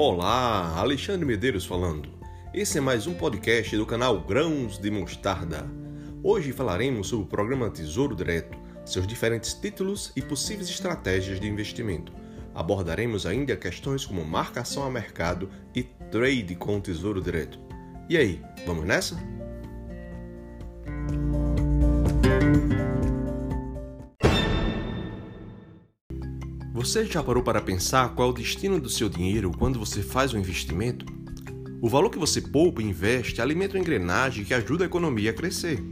Olá, Alexandre Medeiros falando. Esse é mais um podcast do canal Grãos de Mostarda. Hoje falaremos sobre o programa Tesouro Direto, seus diferentes títulos e possíveis estratégias de investimento. Abordaremos ainda questões como marcação a mercado e trade com o Tesouro Direto. E aí, vamos nessa? Você já parou para pensar qual é o destino do seu dinheiro quando você faz um investimento? O valor que você poupa e investe alimenta uma engrenagem que ajuda a economia a crescer.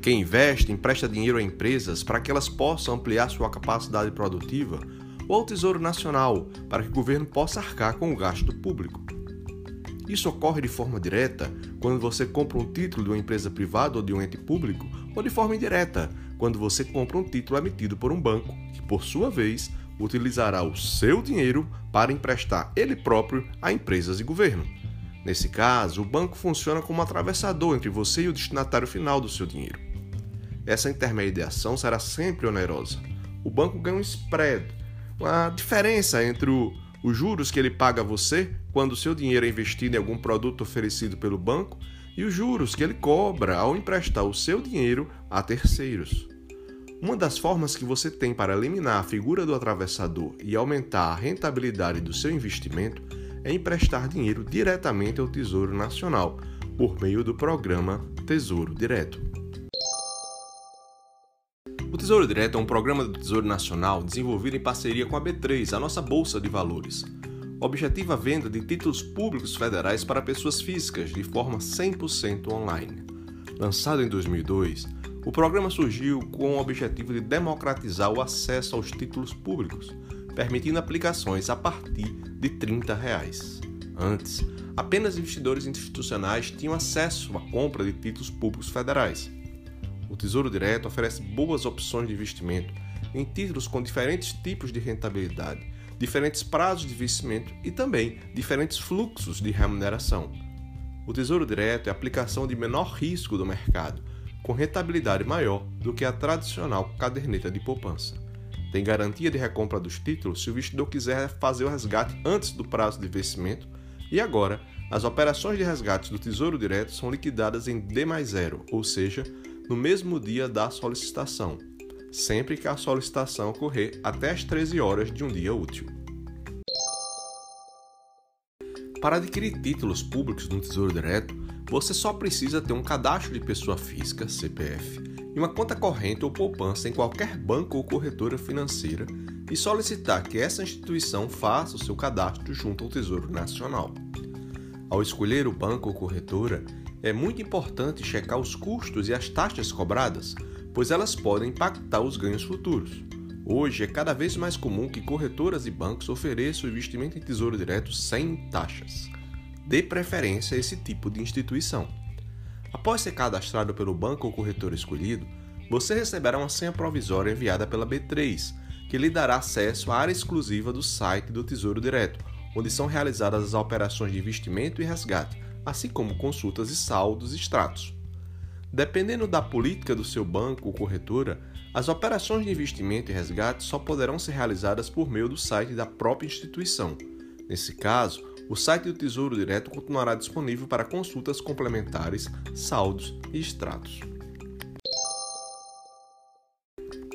Quem investe empresta dinheiro a empresas para que elas possam ampliar sua capacidade produtiva ou ao Tesouro Nacional para que o governo possa arcar com o gasto público. Isso ocorre de forma direta quando você compra um título de uma empresa privada ou de um ente público, ou de forma indireta quando você compra um título emitido por um banco, que por sua vez utilizará o seu dinheiro para emprestar ele próprio a empresas e governo. Nesse caso, o banco funciona como atravessador entre você e o destinatário final do seu dinheiro. Essa intermediação será sempre onerosa. O banco ganha um spread, uma diferença entre o, os juros que ele paga a você quando o seu dinheiro é investido em algum produto oferecido pelo banco e os juros que ele cobra ao emprestar o seu dinheiro a terceiros. Uma das formas que você tem para eliminar a figura do atravessador e aumentar a rentabilidade do seu investimento é emprestar dinheiro diretamente ao Tesouro Nacional, por meio do programa Tesouro Direto. O Tesouro Direto é um programa do Tesouro Nacional desenvolvido em parceria com a B3, a nossa bolsa de valores. Objetiva a venda de títulos públicos federais para pessoas físicas de forma 100% online. Lançado em 2002, o programa surgiu com o objetivo de democratizar o acesso aos títulos públicos, permitindo aplicações a partir de 30 reais. Antes, apenas investidores institucionais tinham acesso à compra de títulos públicos federais. O Tesouro Direto oferece boas opções de investimento em títulos com diferentes tipos de rentabilidade, diferentes prazos de vencimento e também diferentes fluxos de remuneração. O Tesouro Direto é a aplicação de menor risco do mercado com rentabilidade maior do que a tradicional caderneta de poupança. Tem garantia de recompra dos títulos se o investidor quiser fazer o resgate antes do prazo de vencimento e agora as operações de resgate do Tesouro Direto são liquidadas em D mais zero, ou seja, no mesmo dia da solicitação, sempre que a solicitação ocorrer até as 13 horas de um dia útil. Para adquirir títulos públicos no Tesouro Direto, você só precisa ter um cadastro de pessoa física, CPF, e uma conta corrente ou poupança em qualquer banco ou corretora financeira e solicitar que essa instituição faça o seu cadastro junto ao Tesouro Nacional. Ao escolher o banco ou corretora, é muito importante checar os custos e as taxas cobradas, pois elas podem impactar os ganhos futuros. Hoje é cada vez mais comum que corretoras e bancos ofereçam investimento em tesouro direto sem taxas dê preferência a esse tipo de instituição. Após ser cadastrado pelo banco ou corretor escolhido, você receberá uma senha provisória enviada pela B3, que lhe dará acesso à área exclusiva do site do Tesouro Direto, onde são realizadas as operações de investimento e resgate, assim como consultas e saldos e extratos. Dependendo da política do seu banco ou corretora, as operações de investimento e resgate só poderão ser realizadas por meio do site da própria instituição. Nesse caso, o site do Tesouro Direto continuará disponível para consultas complementares, saldos e extratos.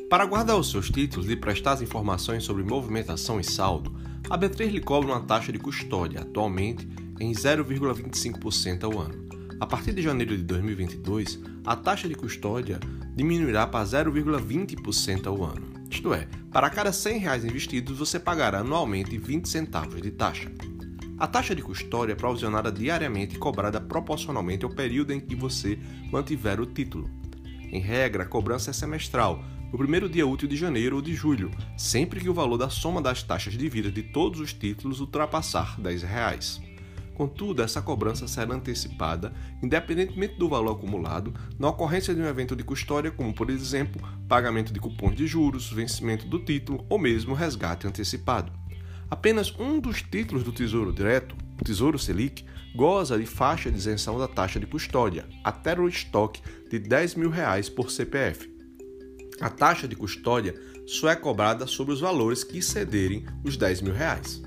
Para guardar os seus títulos e prestar as informações sobre movimentação e saldo, a B3 lhe cobra uma taxa de custódia, atualmente em 0,25% ao ano. A partir de janeiro de 2022, a taxa de custódia diminuirá para 0,20% ao ano. Isto é, para cada 100 reais investidos, você pagará anualmente 20 centavos de taxa. A taxa de custódia é provisionada diariamente e cobrada proporcionalmente ao período em que você mantiver o título. Em regra, a cobrança é semestral, no primeiro dia útil de janeiro ou de julho, sempre que o valor da soma das taxas de vida de todos os títulos ultrapassar 10 reais. Contudo, essa cobrança será antecipada, independentemente do valor acumulado, na ocorrência de um evento de custódia, como, por exemplo, pagamento de cupons de juros, vencimento do título ou mesmo resgate antecipado. Apenas um dos títulos do Tesouro Direto, o Tesouro Selic, goza de faixa de isenção da taxa de custódia, até o estoque de 10 mil reais por CPF. A taxa de custódia só é cobrada sobre os valores que excederem os 10 mil reais.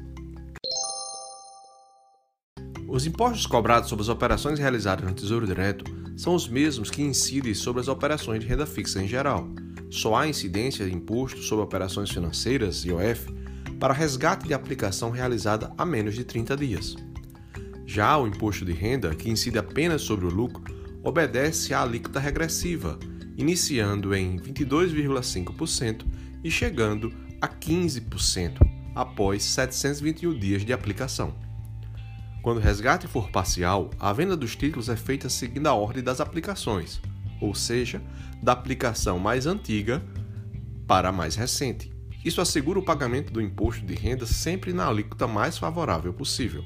Os impostos cobrados sobre as operações realizadas no Tesouro Direto são os mesmos que incidem sobre as operações de renda fixa em geral. Só há incidência de imposto sobre operações financeiras, IOF, para resgate de aplicação realizada há menos de 30 dias. Já o imposto de renda, que incide apenas sobre o lucro, obedece à alíquota regressiva, iniciando em 22,5% e chegando a 15% após 721 dias de aplicação. Quando o resgate for parcial, a venda dos títulos é feita seguindo a ordem das aplicações, ou seja, da aplicação mais antiga para a mais recente. Isso assegura o pagamento do imposto de renda sempre na alíquota mais favorável possível.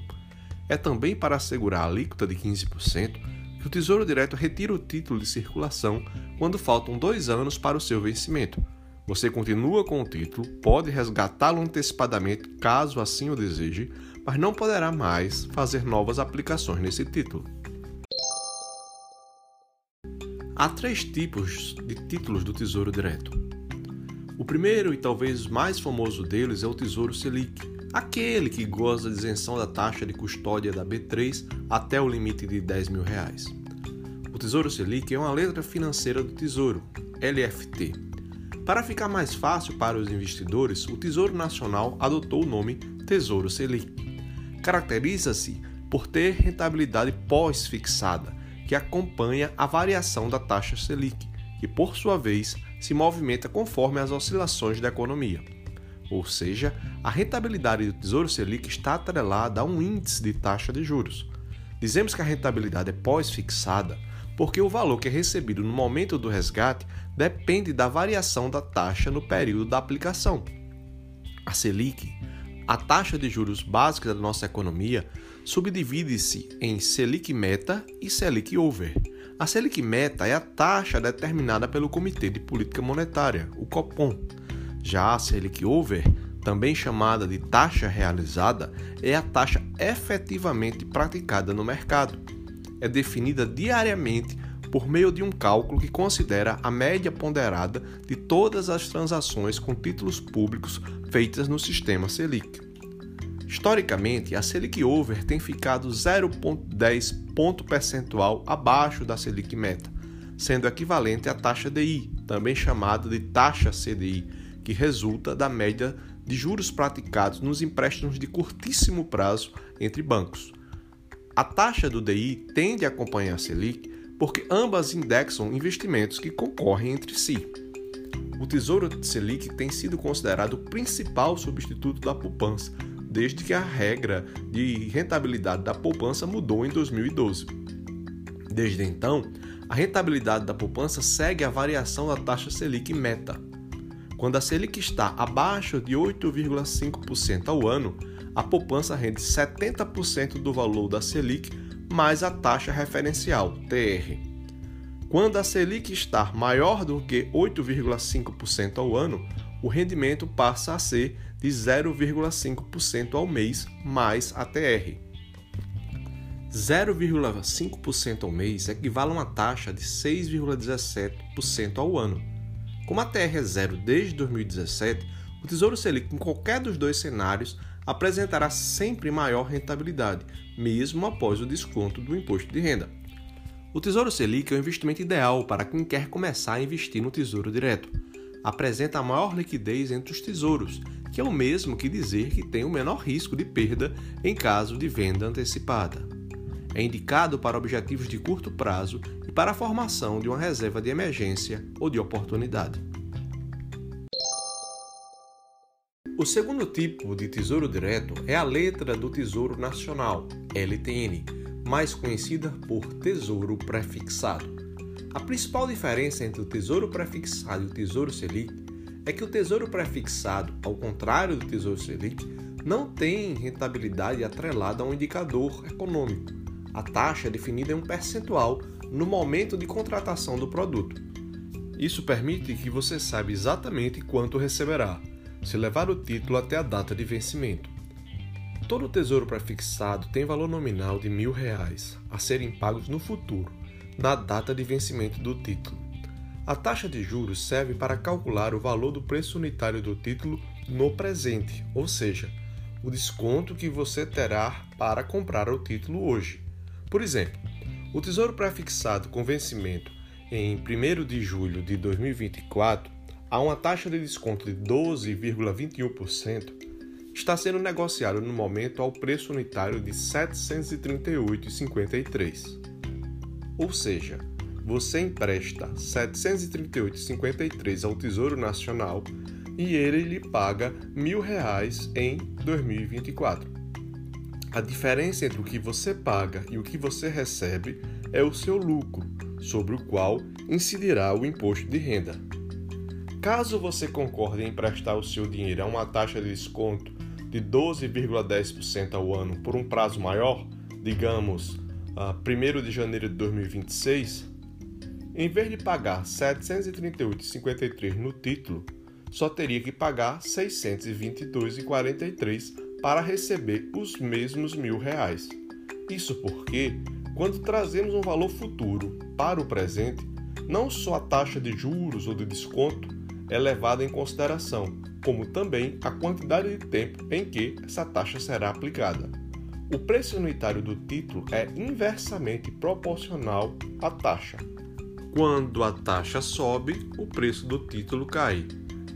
É também para assegurar a alíquota de 15% que o Tesouro Direto retira o título de circulação quando faltam dois anos para o seu vencimento. Você continua com o título, pode resgatá-lo antecipadamente caso assim o deseje, mas não poderá mais fazer novas aplicações nesse título. Há três tipos de títulos do Tesouro Direto. O primeiro e talvez mais famoso deles é o Tesouro Selic, aquele que goza de isenção da taxa de custódia da B3 até o limite de 10 mil reais. O Tesouro Selic é uma letra financeira do Tesouro, LFT. Para ficar mais fácil para os investidores, o Tesouro Nacional adotou o nome Tesouro Selic caracteriza-se por ter rentabilidade pós-fixada, que acompanha a variação da taxa Selic, que por sua vez se movimenta conforme as oscilações da economia. Ou seja, a rentabilidade do Tesouro Selic está atrelada a um índice de taxa de juros. Dizemos que a rentabilidade é pós-fixada porque o valor que é recebido no momento do resgate depende da variação da taxa no período da aplicação. A Selic a taxa de juros básica da nossa economia subdivide-se em Selic Meta e Selic Over. A Selic Meta é a taxa determinada pelo Comitê de Política Monetária, o Copom. Já a Selic Over, também chamada de taxa realizada, é a taxa efetivamente praticada no mercado. É definida diariamente por meio de um cálculo que considera a média ponderada de todas as transações com títulos públicos feitas no sistema Selic. Historicamente, a Selic Over tem ficado 0,10 ponto percentual abaixo da Selic Meta, sendo equivalente à taxa DI, também chamada de taxa CDI, que resulta da média de juros praticados nos empréstimos de curtíssimo prazo entre bancos. A taxa do DI tende a acompanhar a Selic porque ambas indexam investimentos que concorrem entre si. O Tesouro Selic tem sido considerado o principal substituto da poupança, desde que a regra de rentabilidade da poupança mudou em 2012. Desde então, a rentabilidade da poupança segue a variação da taxa Selic meta. Quando a Selic está abaixo de 8,5% ao ano, a poupança rende 70% do valor da Selic mais a taxa referencial, TR. Quando a Selic está maior do que 8,5% ao ano, o rendimento passa a ser de 0,5% ao mês mais a TR. 0,5% ao mês equivale a uma taxa de 6,17% ao ano. Como a TR é zero desde 2017, o Tesouro Selic em qualquer dos dois cenários apresentará sempre maior rentabilidade, mesmo após o desconto do imposto de renda. O Tesouro Selic é o investimento ideal para quem quer começar a investir no Tesouro Direto. Apresenta a maior liquidez entre os tesouros, que é o mesmo que dizer que tem o menor risco de perda em caso de venda antecipada. É indicado para objetivos de curto prazo e para a formação de uma reserva de emergência ou de oportunidade. O segundo tipo de tesouro direto é a letra do Tesouro Nacional, LTN, mais conhecida por Tesouro Prefixado. A principal diferença entre o Tesouro Prefixado e o Tesouro Selic é que o Tesouro Prefixado, ao contrário do Tesouro Selic, não tem rentabilidade atrelada a um indicador econômico. A taxa é definida em um percentual no momento de contratação do produto. Isso permite que você saiba exatamente quanto receberá, se levar o título até a data de vencimento. Todo tesouro prefixado tem valor nominal de mil reais a serem pagos no futuro, na data de vencimento do título. A taxa de juros serve para calcular o valor do preço unitário do título no presente, ou seja, o desconto que você terá para comprar o título hoje. Por exemplo, o Tesouro Prefixado com vencimento em 1 de julho de 2024 a uma taxa de desconto de 12,21%, está sendo negociado no momento ao preço unitário de R$ 738,53. Ou seja, você empresta R$ 738,53 ao Tesouro Nacional e ele lhe paga R$ 1.000 em 2024. A diferença entre o que você paga e o que você recebe é o seu lucro, sobre o qual incidirá o imposto de renda. Caso você concorde em emprestar o seu dinheiro a uma taxa de desconto de 12,10% ao ano por um prazo maior, digamos, uh, 1 de janeiro de 2026, em vez de pagar R$ 738,53 no título, só teria que pagar R$ 622,43 para receber os mesmos mil reais. Isso porque, quando trazemos um valor futuro para o presente, não só a taxa de juros ou de desconto é levada em consideração, como também a quantidade de tempo em que essa taxa será aplicada. O preço unitário do título é inversamente proporcional à taxa. Quando a taxa sobe, o preço do título cai.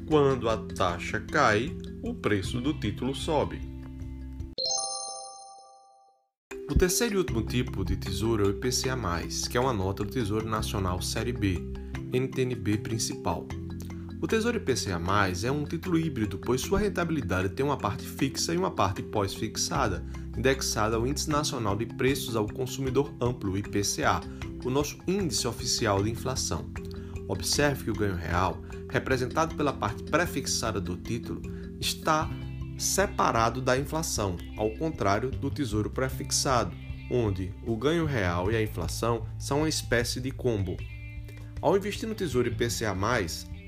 Quando a taxa cai, o preço do título sobe. O terceiro e último tipo de tesouro é o IPCA+, que é uma nota do Tesouro Nacional Série B, NTNB principal. O Tesouro IPCA+, é um título híbrido, pois sua rentabilidade tem uma parte fixa e uma parte pós-fixada, indexada ao Índice Nacional de Preços ao Consumidor Amplo, IPCA, o nosso índice oficial de inflação. Observe que o ganho real, representado pela parte prefixada do título, está separado da inflação, ao contrário do Tesouro prefixado, onde o ganho real e a inflação são uma espécie de combo. Ao investir no Tesouro IPCA+,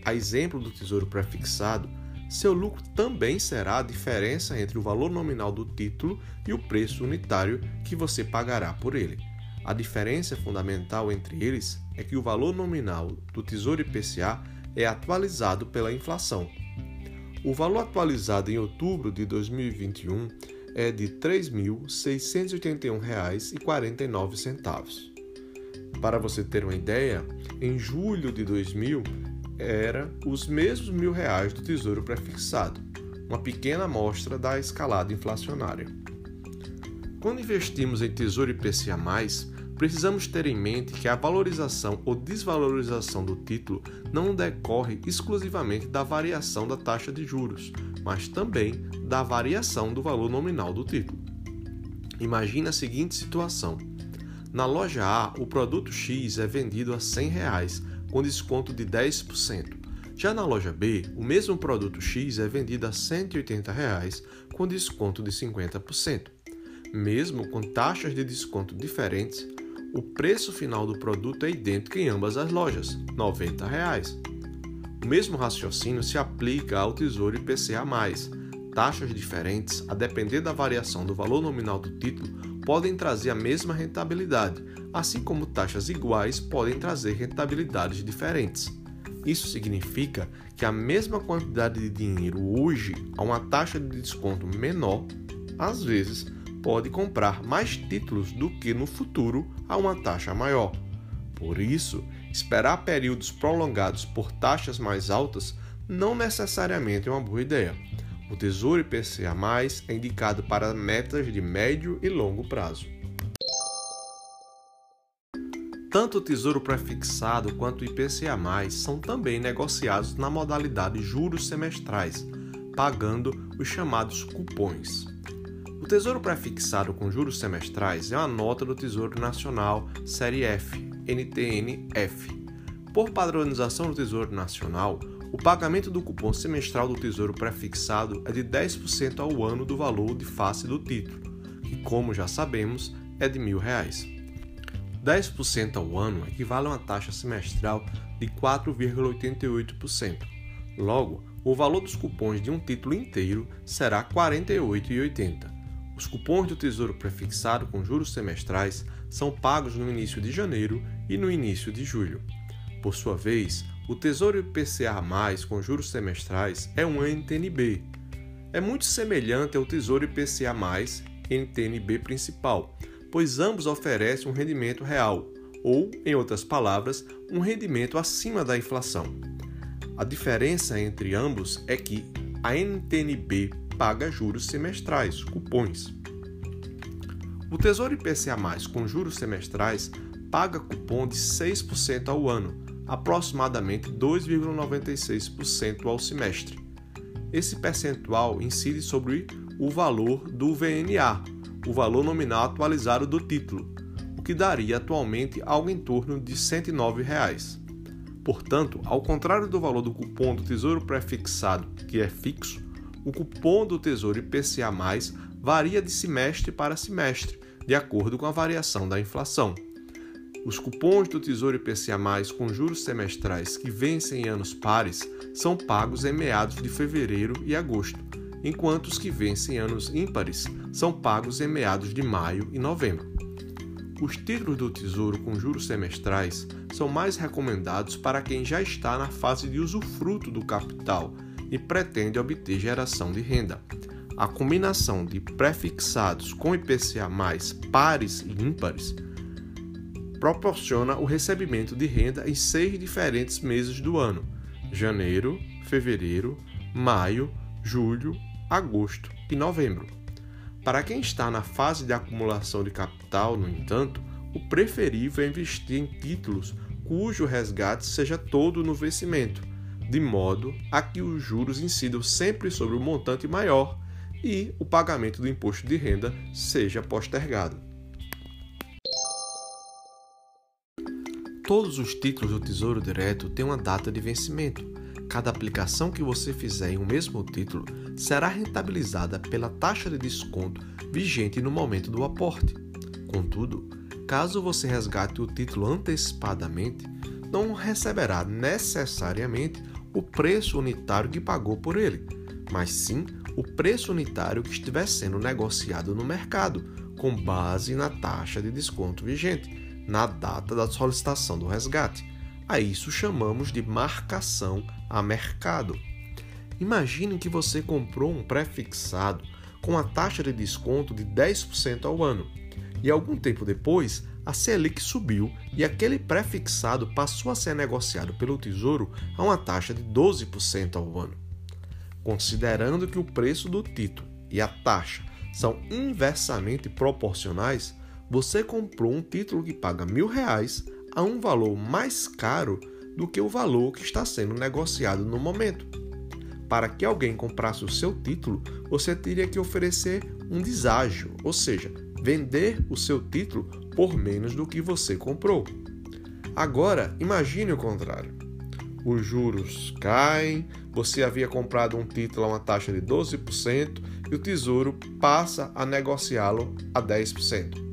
a exemplo do tesouro prefixado, seu lucro também será a diferença entre o valor nominal do título e o preço unitário que você pagará por ele. A diferença fundamental entre eles é que o valor nominal do Tesouro IPCA é atualizado pela inflação. O valor atualizado em outubro de 2021 é de R$ 3.681,49. Para você ter uma ideia, em julho de 2000 era os mesmos mil reais do Tesouro Prefixado, uma pequena amostra da escalada inflacionária. Quando investimos em Tesouro IPCA+, precisamos ter em mente que a valorização ou desvalorização do título não decorre exclusivamente da variação da taxa de juros, mas também da variação do valor nominal do título. Imagine a seguinte situação: na loja A, o produto X é vendido a 100 reais, com desconto de 10%. Já na loja B, o mesmo produto X é vendido a 180 reais, com desconto de 50%. Mesmo com taxas de desconto diferentes, o preço final do produto é idêntico em ambas as lojas, 90 reais. O mesmo raciocínio se aplica ao Tesouro IPCA+. Taxas diferentes, a depender da variação do valor nominal do título, podem trazer a mesma rentabilidade, assim como taxas iguais podem trazer rentabilidades diferentes. Isso significa que a mesma quantidade de dinheiro hoje a uma taxa de desconto menor, às vezes, pode comprar mais títulos do que no futuro a uma taxa maior. Por isso, esperar períodos prolongados por taxas mais altas não necessariamente é uma boa ideia. O Tesouro IPCA+, é indicado para metas de médio e longo prazo. Tanto o Tesouro Prefixado quanto o IPCA+, são também negociados na modalidade juros semestrais, pagando os chamados cupons. O Tesouro Prefixado com juros semestrais é uma nota do Tesouro Nacional Série F, NTN-F. Por padronização do Tesouro Nacional, o pagamento do cupom semestral do Tesouro Prefixado é de 10% ao ano do valor de face do título, que, como já sabemos, é de R$ 1.000. 10% ao ano equivale a uma taxa semestral de 4,88%. Logo, o valor dos cupons de um título inteiro será R$ 48,80. Os cupons do Tesouro Prefixado com juros semestrais são pagos no início de janeiro e no início de julho. Por sua vez, o Tesouro IPCA+, com juros semestrais, é um NTNB, é muito semelhante ao Tesouro IPCA+, NTNB principal, pois ambos oferecem um rendimento real, ou, em outras palavras, um rendimento acima da inflação. A diferença entre ambos é que a NTNB paga juros semestrais, cupons. O Tesouro IPCA+, com juros semestrais, paga cupom de 6% ao ano, aproximadamente 2,96% ao semestre. Esse percentual incide sobre o valor do VNA, o valor nominal atualizado do título, o que daria atualmente algo em torno de 109 reais. Portanto, ao contrário do valor do cupom do Tesouro Prefixado, que é fixo, o cupom do Tesouro IPCA+, varia de semestre para semestre, de acordo com a variação da inflação. Os cupons do Tesouro IPCA+, com juros semestrais que vencem em anos pares, são pagos em meados de fevereiro e agosto, enquanto os que vencem em anos ímpares são pagos em meados de maio e novembro. Os títulos do Tesouro com juros semestrais são mais recomendados para quem já está na fase de usufruto do capital e pretende obter geração de renda. A combinação de prefixados com IPCA, pares e ímpares proporciona o recebimento de renda em seis diferentes meses do ano: janeiro, fevereiro, maio, julho, agosto e novembro. Para quem está na fase de acumulação de capital, no entanto, o preferível é investir em títulos cujo resgate seja todo no vencimento, de modo a que os juros incidam sempre sobre o montante maior e o pagamento do imposto de renda seja postergado. Todos os títulos do Tesouro Direto têm uma data de vencimento. Cada aplicação que você fizer em um mesmo título será rentabilizada pela taxa de desconto vigente no momento do aporte. Contudo, caso você resgate o título antecipadamente, não receberá necessariamente o preço unitário que pagou por ele, mas sim o preço unitário que estiver sendo negociado no mercado, com base na taxa de desconto vigente na data da solicitação do resgate. A isso chamamos de marcação a mercado. Imagine que você comprou um pré-fixado com a taxa de desconto de 10% ao ano e algum tempo depois a Selic subiu e aquele pré-fixado passou a ser negociado pelo Tesouro a uma taxa de 12% ao ano. Considerando que o preço do título e a taxa são inversamente proporcionais, você comprou um título que paga mil reais a um valor mais caro do que o valor que está sendo negociado no momento. Para que alguém comprasse o seu título, você teria que oferecer um deságio, ou seja, vender o seu título por menos do que você comprou. Agora, imagine o contrário. Os juros caem, você havia comprado um título a uma taxa de 12% e o Tesouro passa a negociá-lo a 10%.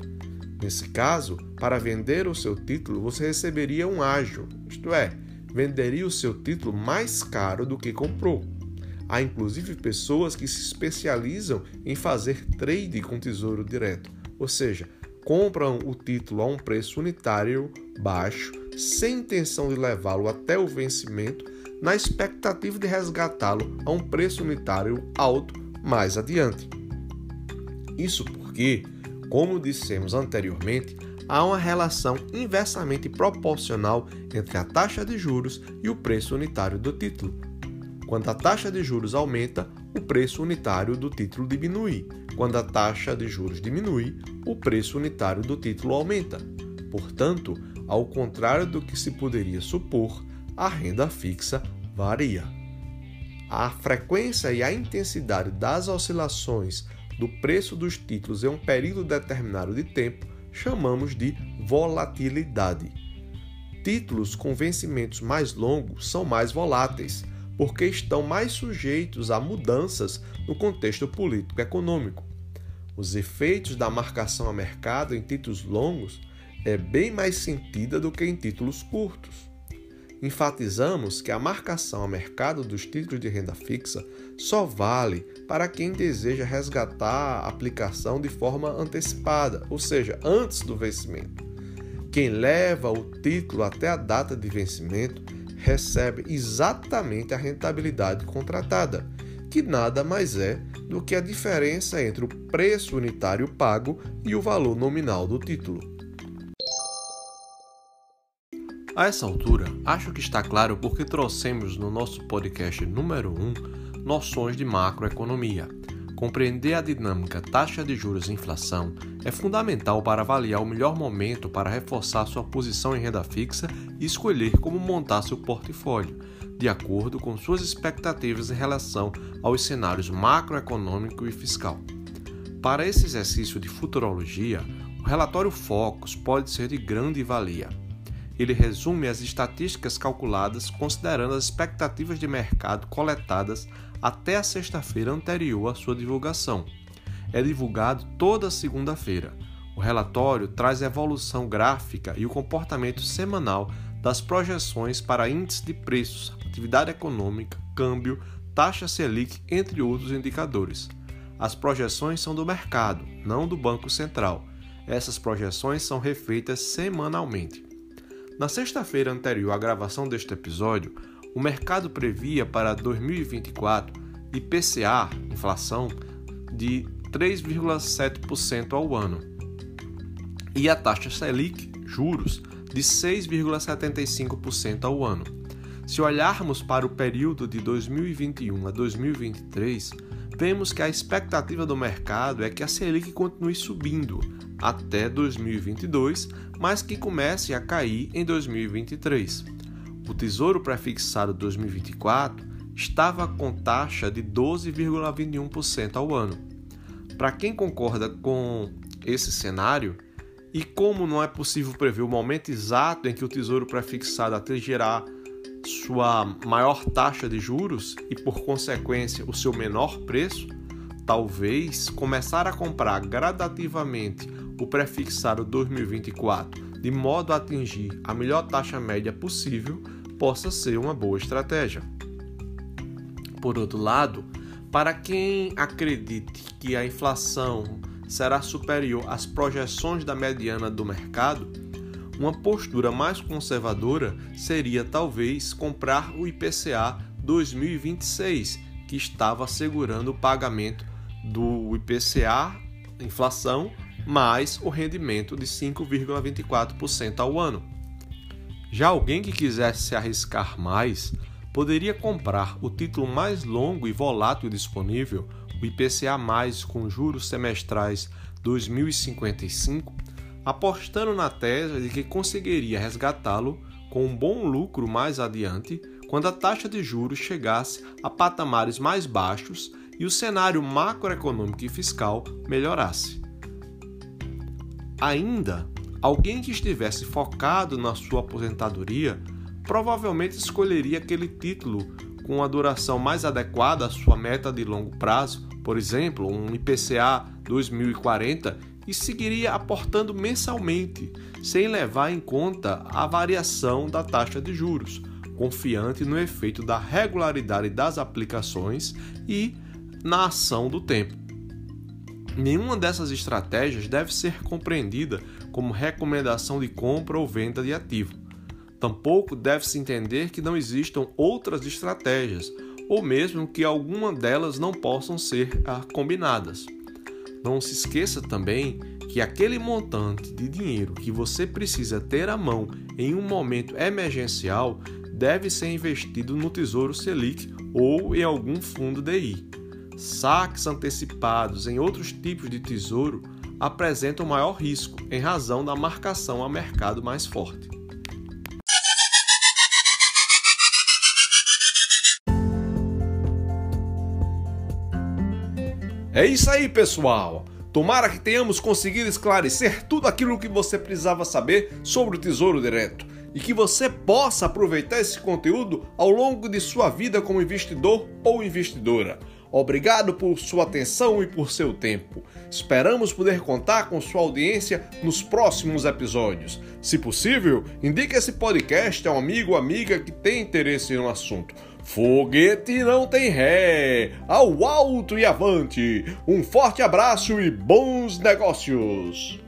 Nesse caso, para vender o seu título, você receberia um ágio, isto é, venderia o seu título mais caro do que comprou. Há inclusive pessoas que se especializam em fazer trade com tesouro direto, ou seja, compram o título a um preço unitário baixo, sem intenção de levá-lo até o vencimento, na expectativa de resgatá-lo a um preço unitário alto mais adiante. Isso porque como dissemos anteriormente, há uma relação inversamente proporcional entre a taxa de juros e o preço unitário do título. Quando a taxa de juros aumenta, o preço unitário do título diminui. Quando a taxa de juros diminui, o preço unitário do título aumenta. Portanto, ao contrário do que se poderia supor, a renda fixa varia. A frequência e a intensidade das oscilações do preço dos títulos em um período determinado de tempo chamamos de volatilidade. Títulos com vencimentos mais longos são mais voláteis, porque estão mais sujeitos a mudanças no contexto político-econômico. Os efeitos da marcação a mercado em títulos longos é bem mais sentida do que em títulos curtos enfatizamos que a marcação a mercado dos títulos de renda fixa só vale para quem deseja resgatar a aplicação de forma antecipada, ou seja, antes do vencimento. Quem leva o título até a data de vencimento recebe exatamente a rentabilidade contratada, que nada mais é do que a diferença entre o preço unitário pago e o valor nominal do título. A essa altura, acho que está claro porque trouxemos no nosso podcast número 1 noções de macroeconomia. Compreender a dinâmica taxa de juros e inflação é fundamental para avaliar o melhor momento para reforçar sua posição em renda fixa e escolher como montar seu portfólio, de acordo com suas expectativas em relação aos cenários macroeconômico e fiscal. Para esse exercício de futurologia, o relatório Focus pode ser de grande valia. Ele resume as estatísticas calculadas considerando as expectativas de mercado coletadas até a sexta-feira anterior à sua divulgação. É divulgado toda segunda-feira. O relatório traz a evolução gráfica e o comportamento semanal das projeções para índice de preços, atividade econômica, câmbio, taxa Selic, entre outros indicadores. As projeções são do mercado, não do Banco Central. Essas projeções são refeitas semanalmente. Na sexta-feira anterior à gravação deste episódio, o mercado previa para 2024 IPCA, inflação, de 3,7% ao ano, e a taxa Selic, juros, de 6,75% ao ano. Se olharmos para o período de 2021 a 2023, vemos que a expectativa do mercado é que a Selic continue subindo até 2022, mas que comece a cair em 2023. O Tesouro Prefixado 2024 estava com taxa de 12,21% ao ano. Para quem concorda com esse cenário, e como não é possível prever o momento exato em que o Tesouro Prefixado atingirá sua maior taxa de juros e, por consequência, o seu menor preço, talvez começar a comprar gradativamente o prefixado 2024 de modo a atingir a melhor taxa média possível possa ser uma boa estratégia. Por outro lado, para quem acredite que a inflação será superior às projeções da mediana do mercado, uma postura mais conservadora seria talvez comprar o IPCA 2026, que estava assegurando o pagamento do IPCA, inflação, mais o rendimento de 5,24% ao ano. Já alguém que quisesse se arriscar mais, poderia comprar o título mais longo e volátil disponível, o IPCA+, com juros semestrais 2055, apostando na tese de que conseguiria resgatá-lo com um bom lucro mais adiante quando a taxa de juros chegasse a patamares mais baixos e o cenário macroeconômico e fiscal melhorasse. Ainda, alguém que estivesse focado na sua aposentadoria provavelmente escolheria aquele título com a duração mais adequada à sua meta de longo prazo, por exemplo, um IPCA 2040, e seguiria aportando mensalmente, sem levar em conta a variação da taxa de juros, confiante no efeito da regularidade das aplicações e na ação do tempo. Nenhuma dessas estratégias deve ser compreendida como recomendação de compra ou venda de ativo. Tampouco deve-se entender que não existam outras estratégias, ou mesmo que alguma delas não possam ser combinadas. Não se esqueça também que aquele montante de dinheiro que você precisa ter à mão em um momento emergencial deve ser investido no Tesouro Selic ou em algum fundo DI. Saques antecipados em outros tipos de tesouro apresentam maior risco em razão da marcação a mercado mais forte. É isso aí, pessoal! Tomara que tenhamos conseguido esclarecer tudo aquilo que você precisava saber sobre o Tesouro Direto e que você possa aproveitar esse conteúdo ao longo de sua vida como investidor ou investidora. Obrigado por sua atenção e por seu tempo. Esperamos poder contar com sua audiência nos próximos episódios. Se possível, indique esse podcast a um amigo ou amiga que tem interesse no assunto. Foguete não tem ré, ao alto e avante. Um forte abraço e bons negócios.